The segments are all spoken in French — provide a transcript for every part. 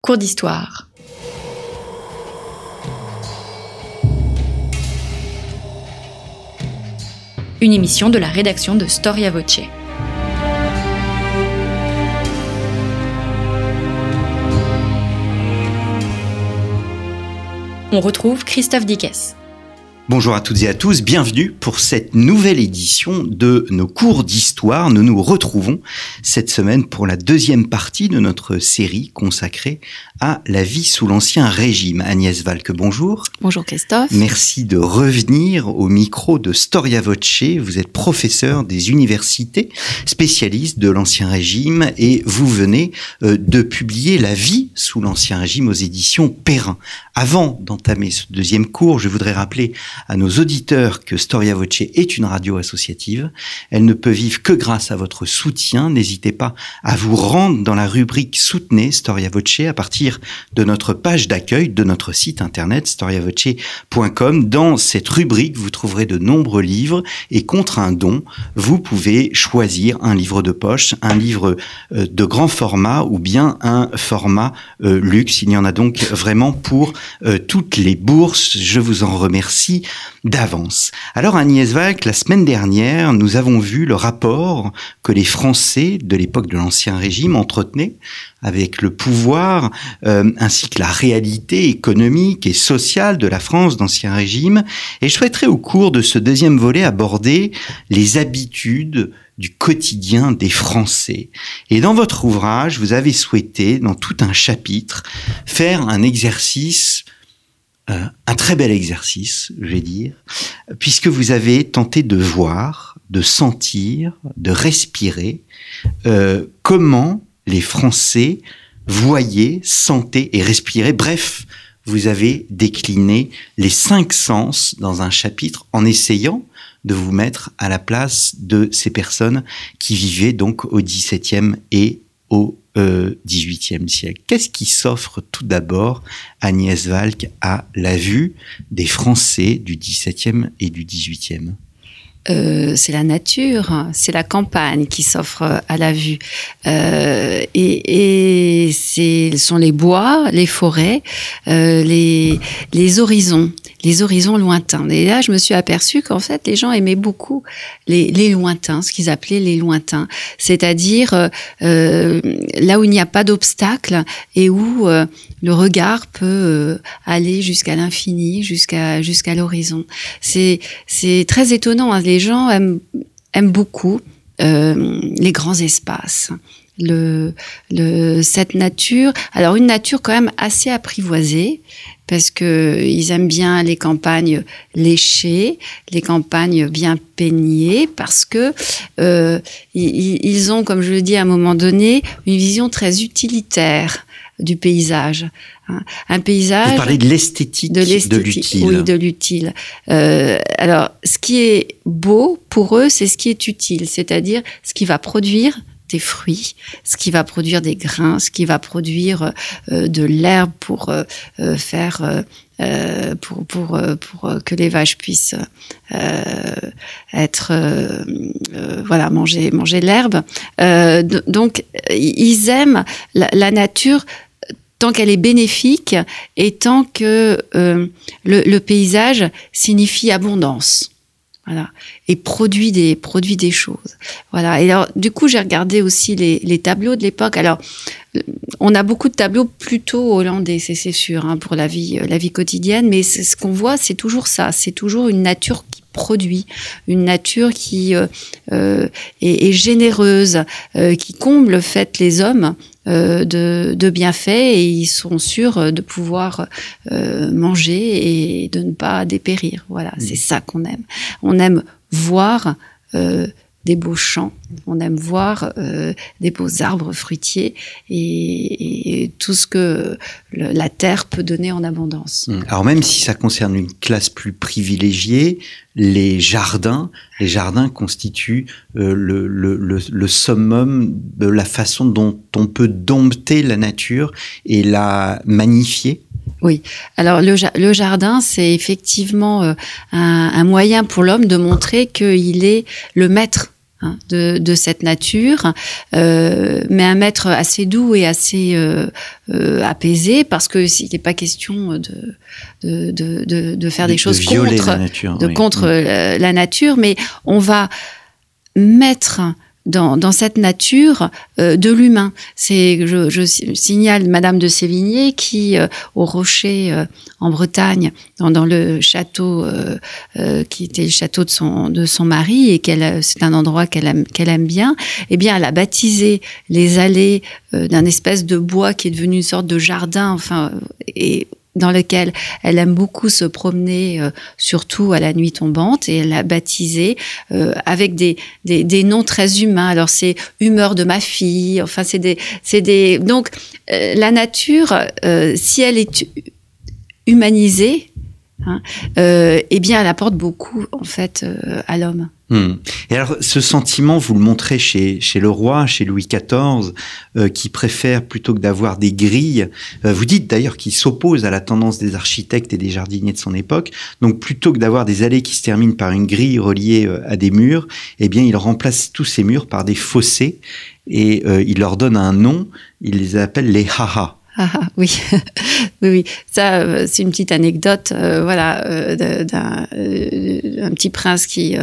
Cours d'histoire. Une émission de la rédaction de Storia Voce. On retrouve Christophe Dickès. Bonjour à toutes et à tous, bienvenue pour cette nouvelle édition de nos cours d'histoire. Nous nous retrouvons cette semaine pour la deuxième partie de notre série consacrée à la vie sous l'Ancien Régime. Agnès Valque, bonjour. Bonjour Christophe. Merci de revenir au micro de Storia Voce. Vous êtes professeur des universités, spécialiste de l'Ancien Régime et vous venez euh, de publier La vie sous l'Ancien Régime aux éditions Perrin. Avant d'entamer ce deuxième cours, je voudrais rappeler à nos auditeurs que Storia Voce est une radio associative. Elle ne peut vivre que grâce à votre soutien. N'hésitez pas à vous rendre dans la rubrique Soutenez Storia Voce à partir de notre page d'accueil de notre site internet storiavoce.com. Dans cette rubrique, vous trouverez de nombreux livres et contre un don, vous pouvez choisir un livre de poche, un livre euh, de grand format ou bien un format euh, luxe. Il y en a donc vraiment pour euh, toutes les bourses. Je vous en remercie d'avance. Alors Agnès Valk, la semaine dernière, nous avons vu le rapport que les Français de l'époque de l'Ancien Régime entretenaient avec le pouvoir euh, ainsi que la réalité économique et sociale de la France d'Ancien Régime. Et je souhaiterais au cours de ce deuxième volet aborder les habitudes du quotidien des Français. Et dans votre ouvrage, vous avez souhaité, dans tout un chapitre, faire un exercice un très bel exercice, je vais dire, puisque vous avez tenté de voir, de sentir, de respirer euh, comment les Français voyaient, sentaient et respiraient. Bref, vous avez décliné les cinq sens dans un chapitre en essayant de vous mettre à la place de ces personnes qui vivaient donc au XVIIe et au XVIIIe euh, siècle. Qu'est-ce qui s'offre tout d'abord, Agnès Valk, à la vue des Français du XVIIe et du XVIIIe euh, c'est la nature, c'est la campagne qui s'offre à la vue. Euh, et, ce sont les bois, les forêts, euh, les horizons, les horizons lointains. Et là, je me suis aperçue qu'en fait, les gens aimaient beaucoup les, lointains, ce qu'ils appelaient les lointains, c'est-à-dire euh, là où il n'y a pas d'obstacle et où euh, le regard peut euh, aller jusqu'à l'infini, jusqu'à jusqu'à l'horizon. C'est c'est très étonnant. Hein. Les gens aiment aiment beaucoup euh, les grands espaces. Le, le, cette nature, alors une nature quand même assez apprivoisée, parce que ils aiment bien les campagnes léchées, les campagnes bien peignées, parce que euh, ils, ils, ont, comme je le dis à un moment donné, une vision très utilitaire du paysage. Hein. Un paysage. Vous parlez de l'esthétique, de l'utile. Oui, de l'utile. Euh, alors, ce qui est beau pour eux, c'est ce qui est utile, c'est-à-dire ce qui va produire des fruits, ce qui va produire des grains, ce qui va produire euh, de l'herbe pour euh, euh faire euh, pour que les vaches puissent être voilà manger manger l'herbe. donc ils aiment la, nature tant qu'elle est bénéfique et tant que euh, le, paysage signifie abondance. Et produit des, produit des choses. Voilà. Et alors, du coup, j'ai regardé aussi les, tableaux de l'époque. Alors, on a beaucoup de tableaux plutôt hollandais, c'est sûr, hein, pour la vie, la vie quotidienne. Mais ce qu'on voit, c'est toujours ça. C'est toujours une nature qui produit, une nature qui euh, euh, est, est, généreuse, euh, qui comble fait les hommes euh, de, de, bienfaits et ils sont sûrs de pouvoir manger et de ne pas dépérir. Voilà, mmh. c'est ça qu'on aime. On aime voir des beaux champs, on aime voir euh, des beaux arbres fruitiers et, tout ce que la terre peut donner en abondance. Mmh. Alors même si ça concerne une classe plus privilégiée, les jardins, les jardins constituent euh, le, le, summum de la façon dont on peut dompter la nature et la magnifier. Oui, alors le, le jardin, c'est effectivement euh, un, un, moyen pour l'homme de montrer qu'il est le maître hein, de, de, cette nature, euh, mais un maître assez doux et assez euh, euh, apaisé, parce que s'il n'est pas question de, de, de, de faire des choses contre, la nature, de oui. contre Mm. la nature, mais on va mettre dans, dans cette nature euh, de l'humain. C'est, je, je si- signale Madame de Sévigné qui, euh, au Rocher euh, en Bretagne, dans, dans le château euh, euh, qui était le château de son de son mari et qu'elle, c'est un endroit qu'elle aime qu'elle aime bien. Eh bien, elle a baptisé les allées euh, d'un espèce de bois qui est devenu une sorte de jardin. Enfin, et dans lequel elle aime beaucoup se promener, euh, surtout à la nuit tombante, et elle l'a baptisé euh, avec des, des, noms très humains. Alors c'est humeur de ma fille, enfin c'est des, c'est des. Donc euh, la nature, si elle est hu- humanisée, hein, eh bien elle apporte beaucoup en fait à l'homme. Hmm. Et alors, ce sentiment, vous le montrez chez, chez le roi, chez Louis XIV, euh, qui préfère, plutôt que d'avoir des grilles, euh, vous dites d'ailleurs qu'il s'oppose à la tendance des architectes et des jardiniers de son époque, donc plutôt que d'avoir des allées qui se terminent par une grille reliée euh, à des murs, eh bien, il remplace tous ces murs par des fossés, et euh, il leur donne un nom, il les appelle les haha. Ah, ah, oui, oui, oui. Ça, euh, c'est une petite anecdote, euh, voilà, euh, d'un un petit prince qui,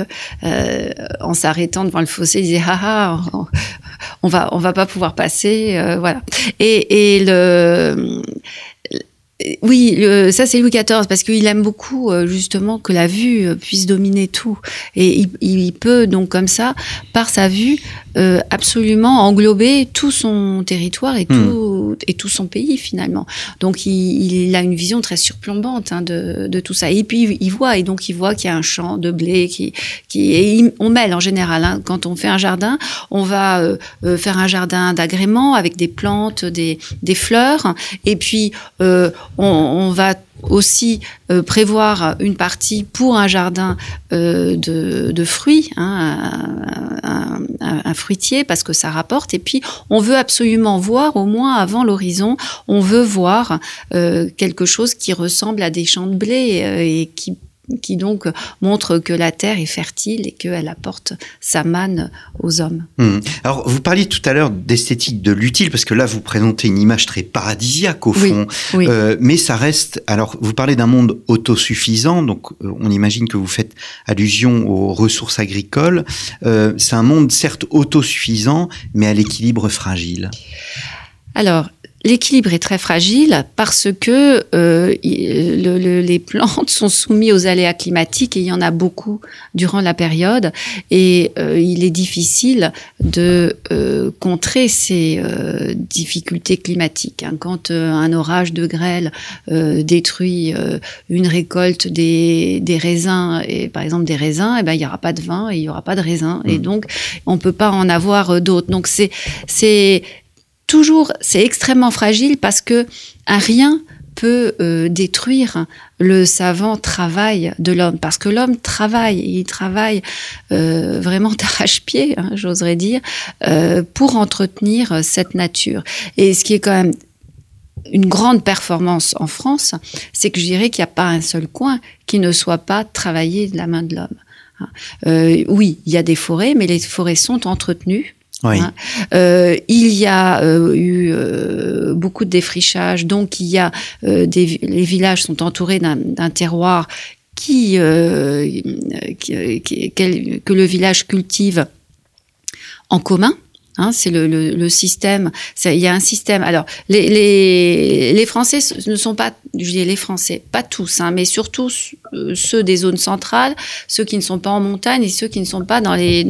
en s'arrêtant devant le fossé, disait ah ah, on, va, pas pouvoir passer, voilà. Et le oui, le- ça c'est Louis XIV parce qu'il aime beaucoup euh, justement que la vue euh, puisse dominer tout. Et il, il peut donc comme ça par sa vue euh, absolument englober tout son territoire et tout et tout son pays finalement. Donc il, il a une vision très surplombante hein, de, de tout ça. Et puis il voit et donc il voit qu'il y a un champ de blé qui qui et il- on mêle en général hein, quand on fait un jardin, on va euh, euh, faire un jardin d'agrément avec des plantes, des des fleurs. Et puis euh, on, va aussi euh, prévoir une partie pour un jardin euh, de, fruits, hein, un, fruitier, parce que ça rapporte. Et puis, on veut absolument voir, au moins avant l'horizon, on veut voir euh, quelque chose qui ressemble à des champs de blé et qui qui donc montre que la terre est fertile et qu'elle apporte sa manne aux hommes. Hmm. Alors, vous parliez tout à l'heure d'esthétique de l'utile, parce que là, vous présentez une image très paradisiaque au Oui, fond. oui. Euh, mais ça reste. Alors, vous parlez d'un monde autosuffisant, donc euh, on imagine que vous faites allusion aux ressources agricoles. Euh, c'est un monde certes autosuffisant, mais à l'équilibre fragile. Alors, l'équilibre est très fragile parce que euh, le- le- les plantes sont soumises aux aléas climatiques et il y en a beaucoup durant la période et euh, il est difficile de euh, contrer ces euh, difficultés climatiques. hein. Quand euh, un orage de grêle euh, détruit une récolte des, des raisins et par exemple des raisins, eh ben il y aura pas de vin et il y aura pas de raisins et Mhm. donc on peut pas en avoir d'autres. Donc c'est c'est toujours, c'est extrêmement fragile parce que rien peut euh, détruire le savant travail de l'homme parce que l'homme travaille il travaille euh, vraiment d'arrache-pied hein, j'oserais dire euh, pour entretenir cette nature et ce qui est quand même une grande performance en France c'est que je dirais qu'il n'y a pas un seul coin qui ne soit pas travaillé de la main de l'homme Hein. Euh, oui il y a des forêts mais les forêts sont entretenues Hein. Euh, il y a euh, eu euh, beaucoup de défrichage, donc il y a des, les villages sont entourés d'un terroir qui, que le village cultive en commun. Hein, c'est le, système. Il y a un système. Alors, les, Français ne sont pas, je dis les Français, pas tous, hein, mais surtout euh, ceux des zones centrales, ceux qui ne sont pas en montagne et ceux qui ne sont pas dans les,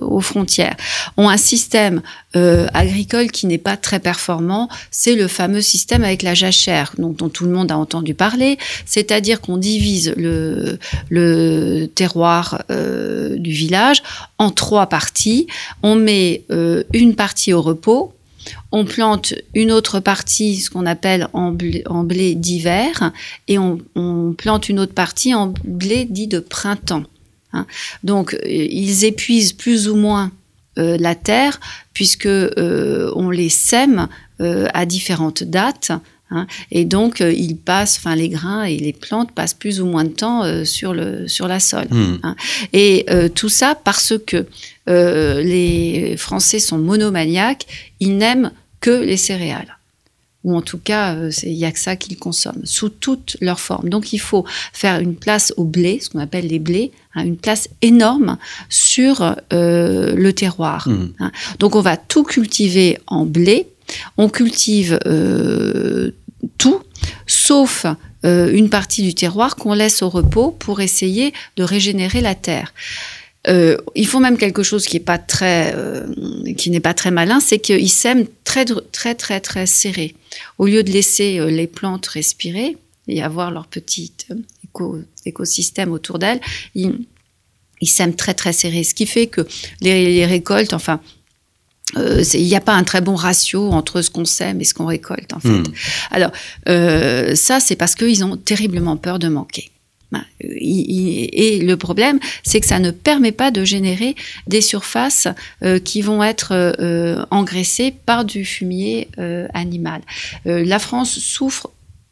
aux frontières, ont un système euh, agricole qui n'est pas très performant. C'est le fameux système avec la jachère, dont, tout le monde a entendu parler. C'est-à-dire qu'on divise le, terroir euh, du village en trois parties. On met une partie au repos. On plante une autre partie, ce qu'on appelle en blé, d'hiver, et on, plante une autre partie en blé dit de printemps. hein. Donc, euh, ils épuisent plus ou moins euh, la terre, puisque euh, on les sème euh, à différentes dates. Hein. Et donc, euh, ils passent, enfin, les grains et les plantes passent plus ou moins de temps euh, sur, le, sur la sol. Hmm. hein. Et euh, tout ça parce que les Français sont monomaniaques, ils n'aiment que les céréales. Ou en tout cas, c'est- il n'y a que ça qu'ils consomment, sous toutes leurs formes. Donc, il faut faire une place au blé, ce qu'on appelle les blés, hein, une place énorme sur le terroir. Hmm. Donc, on va tout cultiver en blé. On cultive euh, tout, sauf euh, une partie du terroir qu'on laisse au repos pour essayer de régénérer la terre. Euh, ils font même quelque chose qui euh, n'est pas très malin, c'est qu'ils sèment très, très, très, très serré. Au lieu de laisser euh, les plantes respirer et avoir leur petit éco- écosystème autour d'elles, ils, ils sèment très, très serré. Ce qui fait que les, les récoltes, enfin, euh, il n'y a pas un très bon ratio entre ce qu'on sème et ce qu'on récolte, en fait. Hmm. Alors, euh, ça, c'est parce qu'ils ont terriblement peur de manquer. Ben, Et le problème, c'est que ça ne permet pas de générer des surfaces euh, qui vont être euh, engraissées par du fumier euh, animal. La France souffre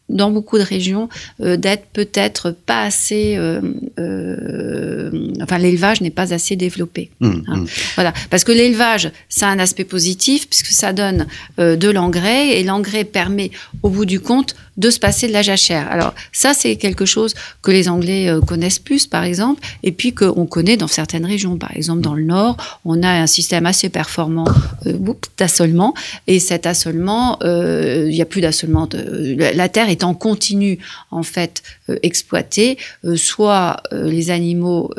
dans beaucoup de régions euh, d'être peut-être pas assez, euh, euh, enfin l'élevage n'est pas assez développé. Hmm. Hein. Hmm. Voilà, parce que l'élevage, ça a un aspect positif puisque ça donne de l'engrais et l'engrais permet, au bout du compte, de se passer de la jachère. Alors ça, c'est quelque chose que les Anglais connaissent plus, par exemple, et puis qu'on connaît dans certaines régions. Par exemple, dans le Nord, on a un système assez performant d'assolement, et cet assolement, il n'y a plus d'assolement. La terre est en continu, en fait, euh, exploitée. Euh, soit euh, les animaux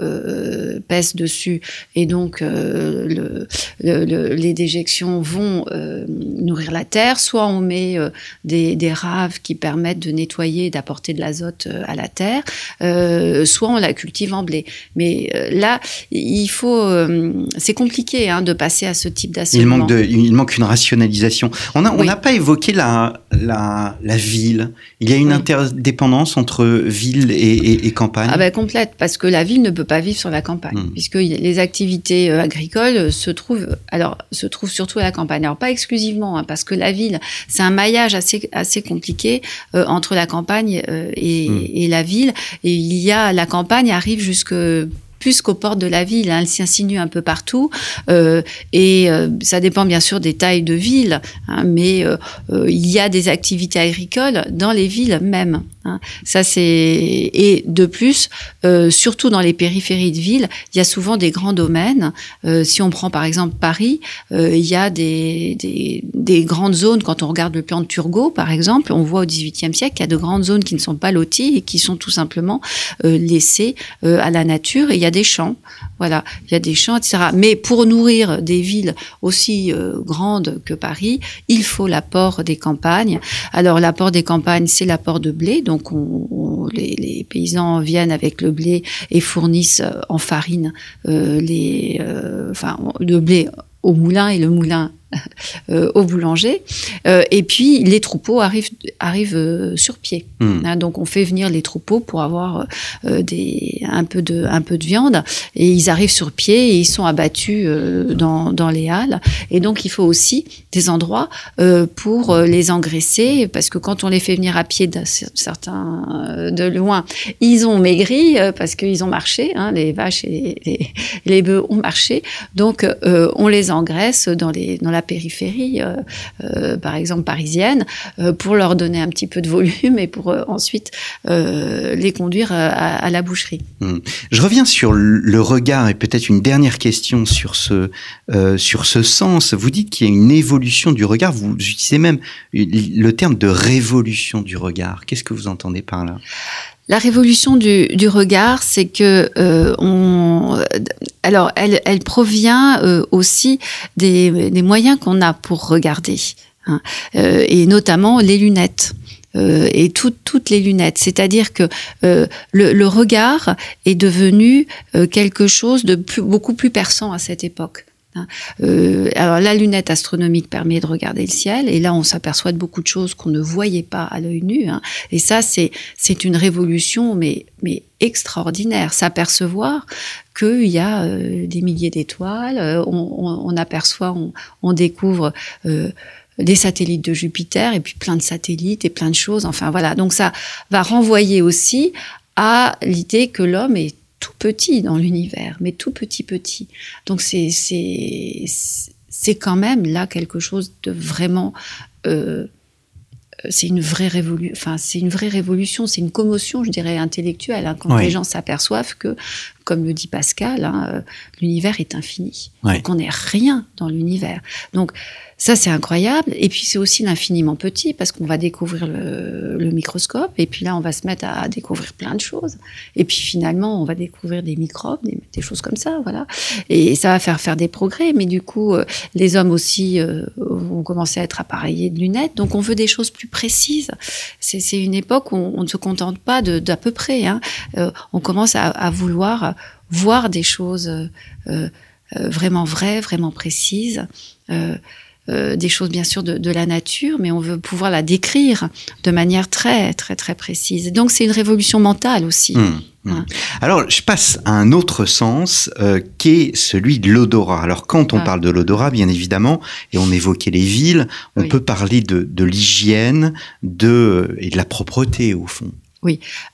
pèsent dessus, et donc le, le- le- les déjections vont nourrir la terre, soit on met des, des raves qui permettent de nettoyer et d'apporter de l'azote à la terre, soit on la cultive en blé. Mais là, il faut, c'est compliqué hein, de passer à ce type Il d'assolement. manque, de, il manque une rationalisation. On n'a on Oui. n'a pas évoqué la, la, la ville. Il y a une Oui. interdépendance entre ville et, et- et campagne. Ah ben complète, parce que la ville ne peut pas vivre sur la campagne, Mm. puisque les activités euh, agricoles euh, se trouvent, alors se trouvent surtout à la campagne. Alors pas exclusivement, hein, parce que la ville, c'est un maillage assez assez compliqué euh, entre la campagne euh, et, Mm. et la ville. Et il y a la campagne arrive jusque plus qu'aux portes de la ville, hein, elle s'insinue un peu partout, euh, et euh, ça dépend bien sûr des tailles de ville, hein, mais euh, euh, il y a des activités agricoles dans les villes même. Hein. Ça c'est et de plus, euh, surtout dans les périphéries de villes, il y a souvent des grands domaines. Euh, si on prend par exemple Paris, euh, il y a des, des, des grandes zones. Quand on regarde le plan de Turgot, par exemple, on voit au XVIIIe siècle qu'il y a de grandes zones qui ne sont pas loties et qui sont tout simplement laissées à la nature. Et il y a des champs, voilà, il y a des champs, etc. Mais pour nourrir des villes aussi grandes que Paris, il faut l'apport des campagnes. Alors l'apport des campagnes, c'est l'apport de blé. Donc on, on- les, les paysans viennent avec le blé et fournissent euh, en farine euh, les, euh, enfin le blé au moulin et le moulin euh, au boulanger. Euh, et puis les troupeaux arrivent, arrivent euh, sur pied. Hmm. Hein, donc on fait venir les troupeaux pour avoir des, un, peu de, un peu de viande et ils arrivent sur pied et ils sont abattus dans, dans les halles. Et donc il faut aussi des endroits pour les engraisser parce que quand on les fait venir à pied cer- certains de loin, ils ont maigri parce qu'ils ont marché. Hein, les vaches et les, les, les bœufs ont marché. Donc on les engraisse dans, les, dans la périphérie, euh, euh, par exemple parisienne, euh, pour leur donner un petit peu de volume et pour ensuite les conduire à, la boucherie. Je reviens sur le regard et peut-être une dernière question sur ce, sur ce sens. Vous dites qu'il y a une évolution du regard. Vous utilisez même le terme de révolution du regard. Qu'est-ce que vous entendez par là? La révolution du, regard, c'est que euh, on, alors elle, provient euh, aussi des, moyens qu'on a pour regarder, hein, euh, et notamment les lunettes. Et tout- toutes les lunettes. C'est-à-dire que le, regard est devenu quelque chose de plus- beaucoup plus perçant à cette époque. Hein. Euh, alors la lunette astronomique permet de regarder le ciel et là on s'aperçoit de beaucoup de choses qu'on ne voyait pas à l'œil nu. hein. Et ça c'est c'est une révolution mais mais extraordinaire. S'apercevoir qu'il y a euh, des milliers d'étoiles, euh, on, aperçoit, on, découvre des satellites de Jupiter et puis plein de satellites et plein de choses. Enfin voilà, donc ça va renvoyer aussi à l'idée que l'homme est petit dans l'univers, mais tout petit petit. Donc c'est c'est c'est quand même là quelque chose de vraiment euh, c'est une vraie révolution. Enfin, c'est une vraie révolution. C'est une commotion, je dirais, intellectuelle. Hein, quand Oui. les gens s'aperçoivent que, comme le dit Pascal, hein, euh, l'univers est infini. Oui. Qu'on n'est rien dans l'univers. Donc ça, c'est incroyable. Et puis c'est aussi l'infiniment petit parce qu'on va découvrir le, le microscope. Et puis là, on va se mettre à, découvrir plein de choses. Et puis finalement, on va découvrir des microbes, des, des choses comme ça, voilà. Et ça va faire faire des progrès. Mais du coup, euh, les hommes aussi euh, vont commencer à être appareillés de lunettes. Donc on veut des choses plus précises. C'est une époque où on, on ne se contente pas d'à peu près. Hein. Euh, on commence à, à vouloir voir des choses euh, euh, vraiment vraies, vraiment précises. Euh, euh, des choses bien sûr de, de la nature, mais on veut pouvoir la décrire de manière très très très précise. Donc c'est une révolution mentale aussi. Hum, hum. Ouais. Alors, je passe à un autre sens euh, qui est celui de l'odorat. Alors, quand on Ah. parle de l'odorat, bien évidemment, et on évoquait les villes, on Oui. peut parler de, de l'hygiène de, et de la propreté, au fond.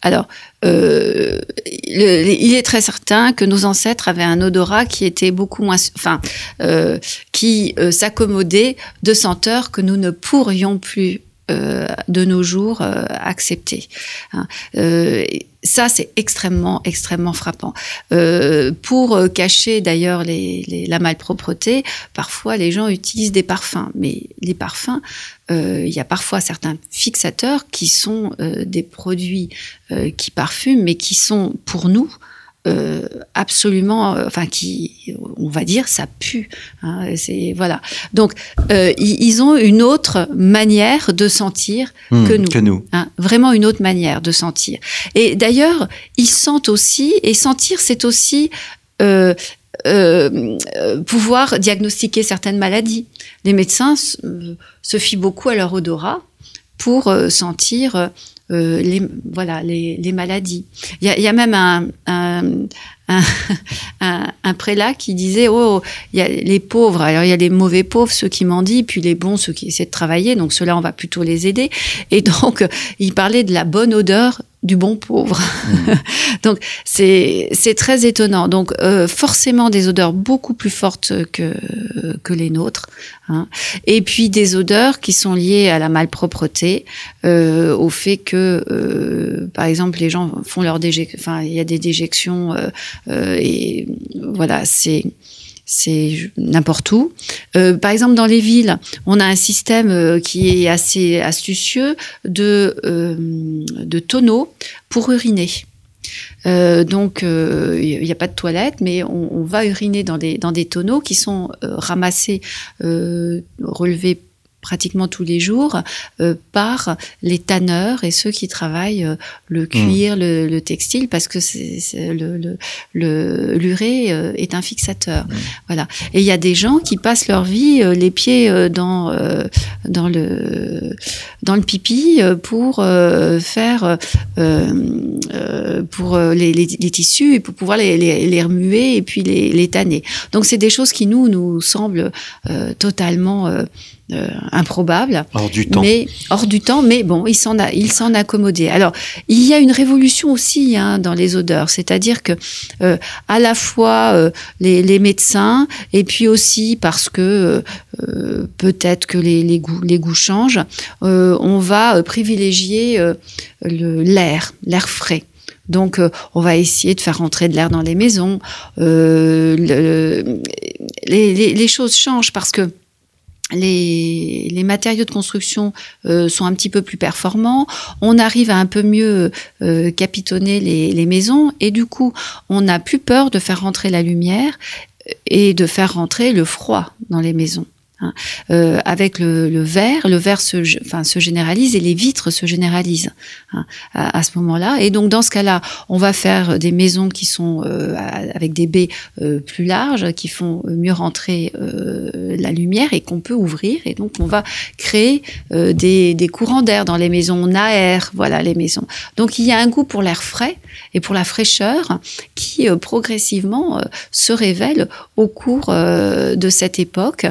Alors, euh, il est très certain que nos ancêtres avaient un odorat qui était beaucoup moins, enfin, euh, qui euh, s'accommodait de senteurs que nous ne pourrions plus euh, de nos jours euh, hein. Euh, ça, c'est extrêmement, extrêmement frappant. Euh, pour euh, cacher d'ailleurs les, les- la malpropreté, parfois les gens utilisent des parfums, mais les parfums, euh, il y a parfois certains fixateurs qui sont des produits qui parfument, mais qui sont pour nous euh, absolument, euh, enfin qui, on va dire, ça pue. hein, c'est voilà. Donc euh, ils, ils ont une autre manière de sentir Hum, Que nous. Que nous. Hein, vraiment une autre manière de sentir. Et d'ailleurs, ils sentent aussi, et sentir, c'est aussi euh, euh, euh, pouvoir diagnostiquer certaines maladies. Les médecins se fient beaucoup à leur odorat pour sentir les, voilà, les, les maladies. Il y a, y a même un, un, un, un- un prélat qui disait oh il y a les pauvres. Alors il y a les mauvais pauvres ceux qui mendient puis les bons ceux qui essaient de travailler. Donc ceux-là on va plutôt les aider. Et donc il parlait de la bonne odeur du bon pauvre. Donc c'est c'est très étonnant. Donc euh, forcément des odeurs beaucoup plus fortes que que les nôtres hein. et puis des odeurs qui sont liées à la malpropreté euh, au fait que euh, par exemple les gens font leur déjec enfin il y a des déjections euh, et voilà, c'est c'est n'importe où. Euh, par exemple, dans les villes, on a un système euh, qui est assez astucieux de, euh, de tonneaux pour uriner. Euh, donc, euh, il n'y a pas de toilette, mais on, on va uriner dans des, dans des tonneaux qui sont euh, ramassés, euh, relevés pratiquement tous les jours euh, par les tanneurs et ceux qui travaillent euh, le cuir, le, le textile, parce que c'est c'est le le- le- l'urée euh, est un fixateur. Voilà. Et il y a des gens qui passent leur vie les pieds dans dans le dans le pipi pour faire pour les, les, les tissus et pour pouvoir les, les, remuer et puis les, tanner. Donc c'est des choses qui nous nous semblent totalement euh, improbables. Hors du temps. Mais hors du temps, mais bon, il s'en a, il s'en accommodait. Alors, il y a une révolution aussi hein, dans les odeurs, c'est-à-dire que euh, à la fois euh, les, les médecins et puis aussi parce que peut-être que les, les goûts, les goûts changent, on va privilégier le l'air, l'air frais. Donc, euh, on va essayer de faire rentrer de l'air dans les maisons. Euh, le- les, les, les choses changent parce que les, matériaux de construction euh, sont un petit peu plus performants, on arrive à un peu mieux euh, capitonner les, les maisons et du coup on n'a plus peur de faire rentrer la lumière et de faire rentrer le froid dans les maisons. Hein. Euh, avec le, le verre, le verre se, généralise et les vitres se généralisent hein, à, ce moment-là. Et donc dans ce cas-là, on va faire des maisons qui sont euh, avec des baies euh, plus larges, qui font mieux rentrer la lumière et qu'on peut ouvrir. Et donc on va créer des, courants d'air dans les maisons. On aère, voilà les maisons. Donc il y a un goût pour l'air frais et pour la fraîcheur qui progressivement se révèle au cours de cette époque.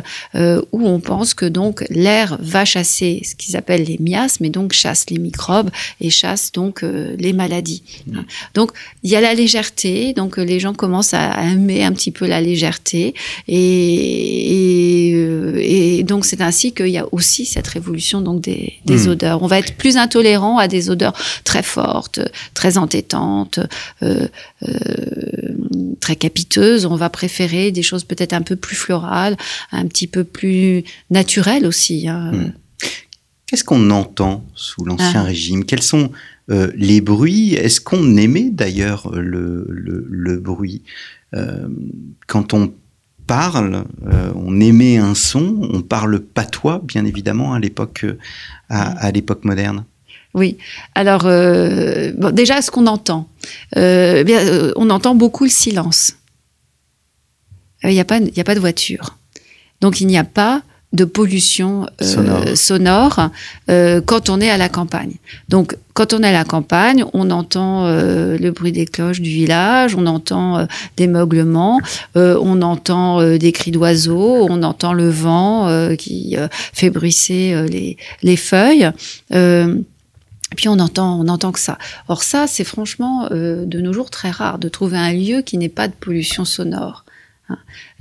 Euh, où on pense que donc l'air va chasser ce qu'ils appellent les miasmes, et donc chasse les microbes et chasse donc euh, les maladies. Mmh. Donc il y a la légèreté, donc les gens commencent à aimer un petit peu la légèreté, et, et, euh, et donc c'est ainsi qu'il y a aussi cette révolution donc des, des Mmh. odeurs. On va être plus intolérant à des odeurs très fortes, très entêtantes, euh, euh, très capiteuses. On va préférer des choses peut-être un peu plus florales, un petit peu plus naturelles aussi. hein. Mm. Qu'est-ce qu'on entend sous l'Ancien Ah. Régime? Quels sont euh, les bruits? Est-ce qu'on aimait d'ailleurs le, le, le bruit? Euh, Quand on parle, euh, on émet un son, on parle patois, bien évidemment, à l'époque à, à l'époque moderne? Oui. Alors, euh, bon, déjà, ce qu'on entend, euh, bien, euh, on entend beaucoup le silence. Il n'y a pas de voiture. Donc, il n'y a pas de pollution euh, Sonore. sonore, euh, quand on est à la campagne. Donc, quand on est à la campagne, on entend euh, le bruit des cloches du village, on entend des meuglements, on entend des cris d'oiseaux, on entend le vent qui fait bruisser les, les feuilles. Et puis on entend, on entend que ça. Or ça, c'est franchement euh, de nos jours très rare de trouver un lieu qui n'ait pas de pollution sonore.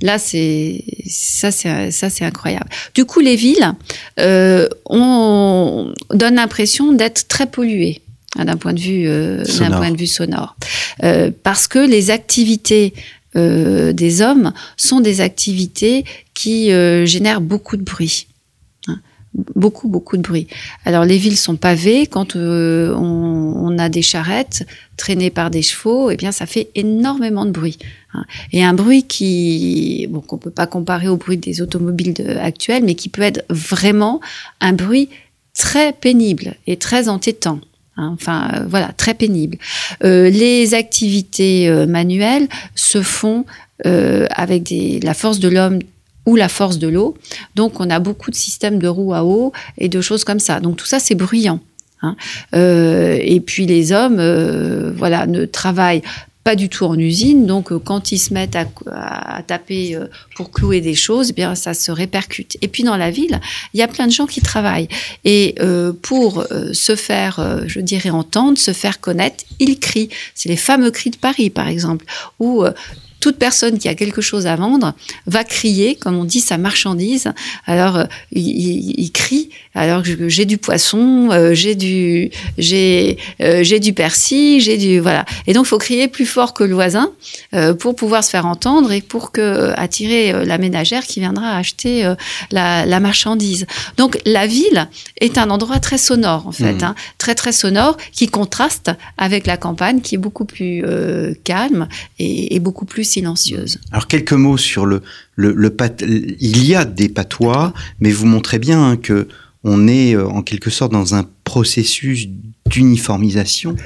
Là, c'est ça, c'est ça, c'est incroyable. Du coup, les villes, euh, on donne l'impression d'être très polluées hein, d'un point de vue, euh, d'un Sonore. point de vue sonore, Euh, parce que les activités euh, des hommes sont des activités qui génèrent beaucoup de bruit. Beaucoup, beaucoup de bruit. Alors, les villes sont pavées. Quand euh, on, a des charrettes traînées par des chevaux, eh bien, ça fait énormément de bruit. hein. Et un bruit qui, bon, qu'on peut pas comparer au bruit des automobiles de- actuels, mais qui peut être vraiment un bruit très pénible et très entêtant. hein. Enfin, euh, voilà, très pénible. Euh, les activités manuelles se font avec la force de l'homme ou la force de l'eau. Donc, on a beaucoup de systèmes de roues à eau et de choses comme ça. Donc, tout ça, c'est bruyant. hein. Euh, et puis, les hommes, euh, voilà, ne travaillent pas du tout en usine. Donc, euh, quand ils se mettent à, taper pour clouer des choses, eh bien, ça se répercute. Et puis, dans la ville, il y a plein de gens qui travaillent. Et pour se faire, je dirais, entendre, se faire connaître, ils crient. C'est les fameux cris de Paris, par exemple, où toute personne qui a quelque chose à vendre va crier, comme on dit, sa marchandise. Alors, euh, il, il- il crie. Alors que j'ai du poisson, euh, j'ai du, j'ai, euh, j'ai du persil, j'ai du, voilà. Et donc, il faut crier plus fort que le voisin pour pouvoir se faire entendre et pour que attirer la ménagère qui viendra acheter la, la marchandise. Donc, la ville est un endroit très sonore, en fait, Mhm. hein, très très sonore, qui contraste avec la campagne, qui est beaucoup plus calme et, et beaucoup plus silencieuse. Alors quelques mots sur le le, le pat- il y a des patois, mais vous montrez bien hein, que on est euh, en quelque sorte dans un processus d'uniformisation.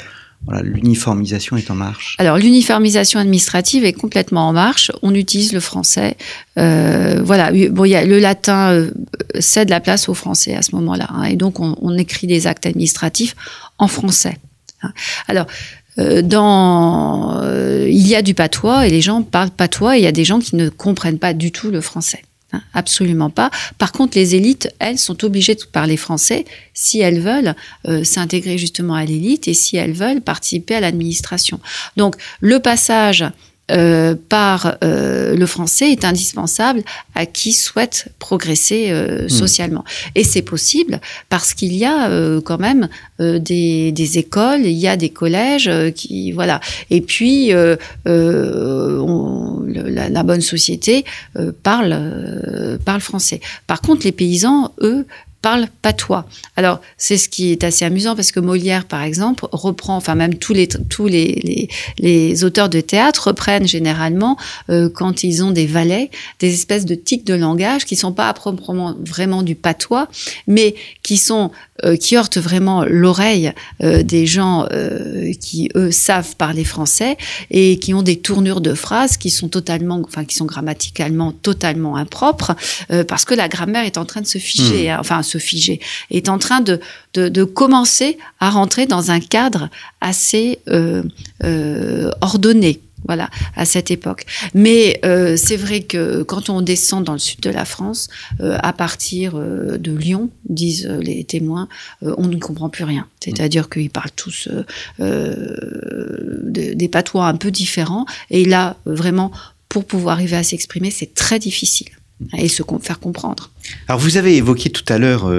Voilà, l'uniformisation est en marche. Alors, l'uniformisation administrative est complètement en marche. On utilise le français. Euh, voilà. Bon, il y a le latin euh, cède la place au français à ce moment-là, hein, et donc on, on écrit des actes administratifs en français. hein. Alors. Euh, Dans, euh, il y a du patois et les gens parlent patois et il y a des gens qui ne comprennent pas du tout le français. hein, absolument pas. Par contre, les élites, elles, sont obligées de parler français si elles veulent euh, s'intégrer justement à l'élite et si elles veulent participer à l'administration. Donc, le passage euh, par euh, le français est indispensable à qui souhaite progresser euh, socialement. Et c'est possible parce qu'il y a euh, quand même euh, des, des écoles, il y a des collèges qui voilà. Et puis euh, euh, on- la, la bonne société euh, parle euh, parle français. Par contre, les paysans, eux, parlent patois. Alors, c'est ce qui est assez amusant parce que Molière, par exemple, reprend, enfin même tous les tous les, les, les auteurs de théâtre reprennent généralement euh, quand ils ont des valets, des espèces de tics de langage qui sont pas à proprement vraiment du patois, mais qui sont euh, qui heurtent vraiment l'oreille euh, des gens qui eux savent parler français et qui ont des tournures de phrases qui sont totalement, enfin qui sont grammaticalement totalement impropres parce que la grammaire est en train de se figer, hein, enfin se figer, est en train de, de, de commencer à rentrer dans un cadre assez euh, euh, ordonné. voilà, à cette époque. Mais euh, c'est vrai que quand on descend dans le sud de la France, à partir de Lyon, disent les témoins, on ne comprend plus rien. C'est-à-dire qu'ils parlent tous des patois un peu différents. Et là, vraiment, pour pouvoir arriver à s'exprimer, c'est très difficile et se faire comprendre. Alors vous avez évoqué tout à l'heure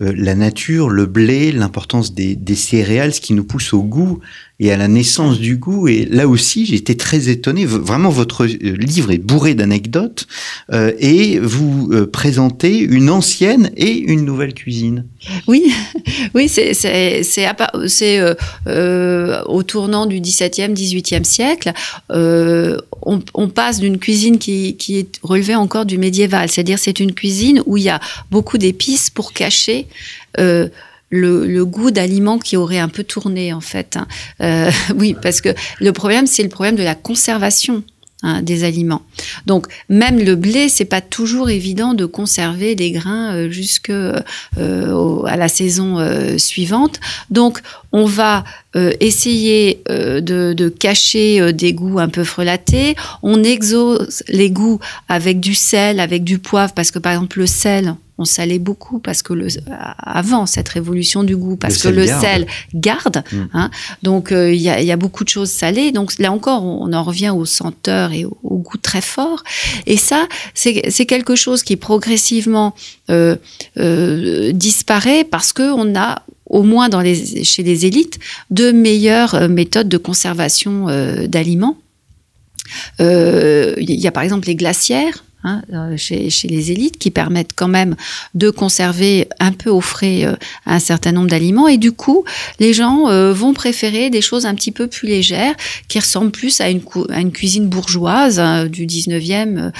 la nature, le blé, l'importance des, des, céréales, ce qui nous pousse au goût et à la naissance du goût. Et là aussi, été très étonné. Vraiment, votre euh, livre est bourré d'anecdotes euh, et vous euh, présentez une ancienne et une nouvelle cuisine. Oui, oui, c'est c'est euh, au tournant du XVIIe, XVIIIe siècle. On, on, passe d'une cuisine qui, qui est relevée encore du médiéval, c'est-à-dire c'est une cuisine où il y a beaucoup d'épices pour cacher. Euh, le, goût d'aliments qui aurait un peu tourné en fait. Hein. Euh, oui, parce que le problème, c'est le problème de la conservation. Hein, des aliments. Donc même le blé, c'est pas toujours évident de conserver les grains euh, jusque euh, à la saison suivante. Donc on va essayer de, de, cacher des goûts un peu frelatés. On exauce les goûts avec du sel, avec du poivre, parce que par exemple le sel, on salait beaucoup parce que le, avant cette révolution du goût, parce que le sel garde. Mm. Hein, donc euh, il y, a, beaucoup de choses salées. Donc là encore, on, en revient aux senteurs et au, goût très fort. Et ça, c'est quelque chose qui progressivement euh, euh, disparaît parce que on a au moins chez les élites, de meilleures méthodes de conservation d'aliments. Il y a par exemple les glacières Hein, euh, chez, les élites qui permettent quand même de conserver un peu au frais euh, un certain nombre d'aliments. Et du coup, les gens euh, vont préférer des choses un petit peu plus légères qui ressemblent plus à une, cuisine bourgeoise hein, du 19e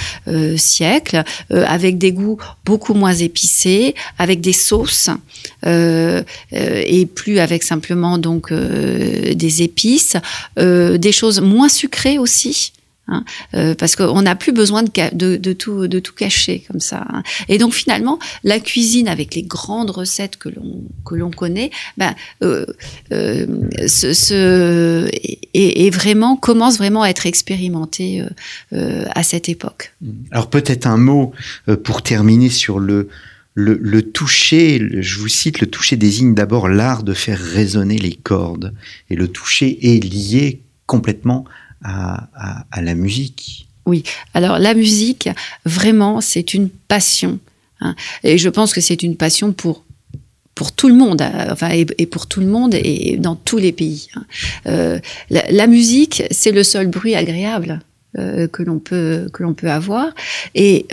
siècle, avec des goûts beaucoup moins épicés, avec des sauces et plus avec simplement donc des épices, des choses moins sucrées aussi. Hein, euh, parce qu'on n'a plus besoin de, tout, cacher comme ça. Hein. Et donc finalement, la cuisine avec les grandes recettes que l'on connaît, ben, euh, euh, et, vraiment commence vraiment à être expérimentée à cette époque. Alors peut-être un mot pour terminer sur le, le, toucher, je vous cite, le toucher désigne d'abord l'art de faire résonner les cordes. Et le toucher est lié complètement à, la musique. Oui, alors la musique, vraiment, c'est une passion. Hein. Et je pense que c'est une passion pour pour tout le monde, euh, enfin et, pour tout le monde et dans tous les pays. Hein. Euh, la, musique, c'est le seul bruit agréable euh, que l'on peut peut avoir et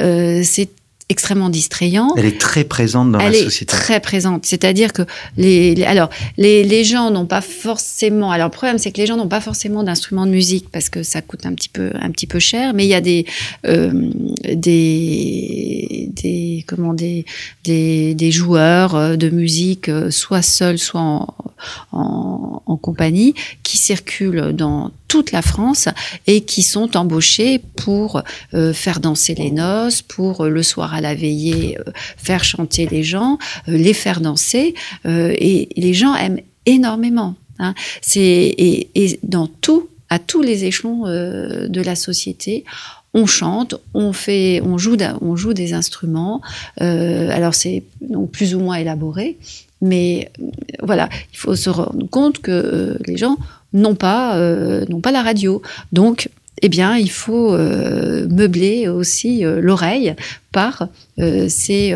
c'est extrêmement distrayant. Elle est très présente dans la société. Elle est très présente. C'est-à-dire que les, alors les, les gens n'ont pas forcément. Alors le problème c'est que les gens n'ont pas forcément d'instruments de musique parce que ça coûte un petit peu un petit peu cher. Mais il y a des euh, des des comment des, des des joueurs euh, de musique euh, soit seuls soit en, en, en compagnie qui circulent dans toute la France et qui sont embauchés pour euh, faire danser les noces, pour euh, le soir à la veillée euh, faire chanter les gens, les faire danser. et les gens aiment énormément. Hein. C'est et, dans tout, à tous les échelons de la société, on chante, on fait, on joue, on joue des instruments. alors c'est plus ou moins élaboré, mais voilà, il faut se rendre compte que les gens n'ont pas, euh, pas la radio. Donc, eh bien, il faut euh, meubler aussi euh, l'oreille par ces,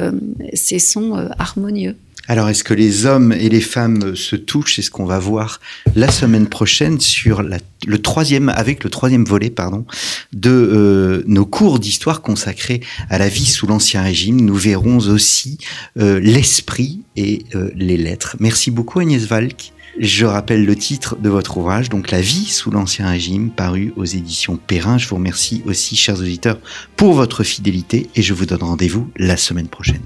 ces sons harmonieux. Alors, est-ce que les hommes et les femmes se touchent? C'est ce qu'on va voir la semaine prochaine sur le troisième, avec le troisième volet, pardon, de nos cours d'histoire consacrés à la vie sous l'Ancien Régime. Nous verrons aussi l'esprit et les lettres. Merci beaucoup Agnès Valk. Je rappelle le titre de votre ouvrage, donc La vie sous l'Ancien Régime, paru aux éditions Perrin. Je vous remercie aussi, chers auditeurs, pour votre fidélité et je vous donne rendez-vous la semaine prochaine.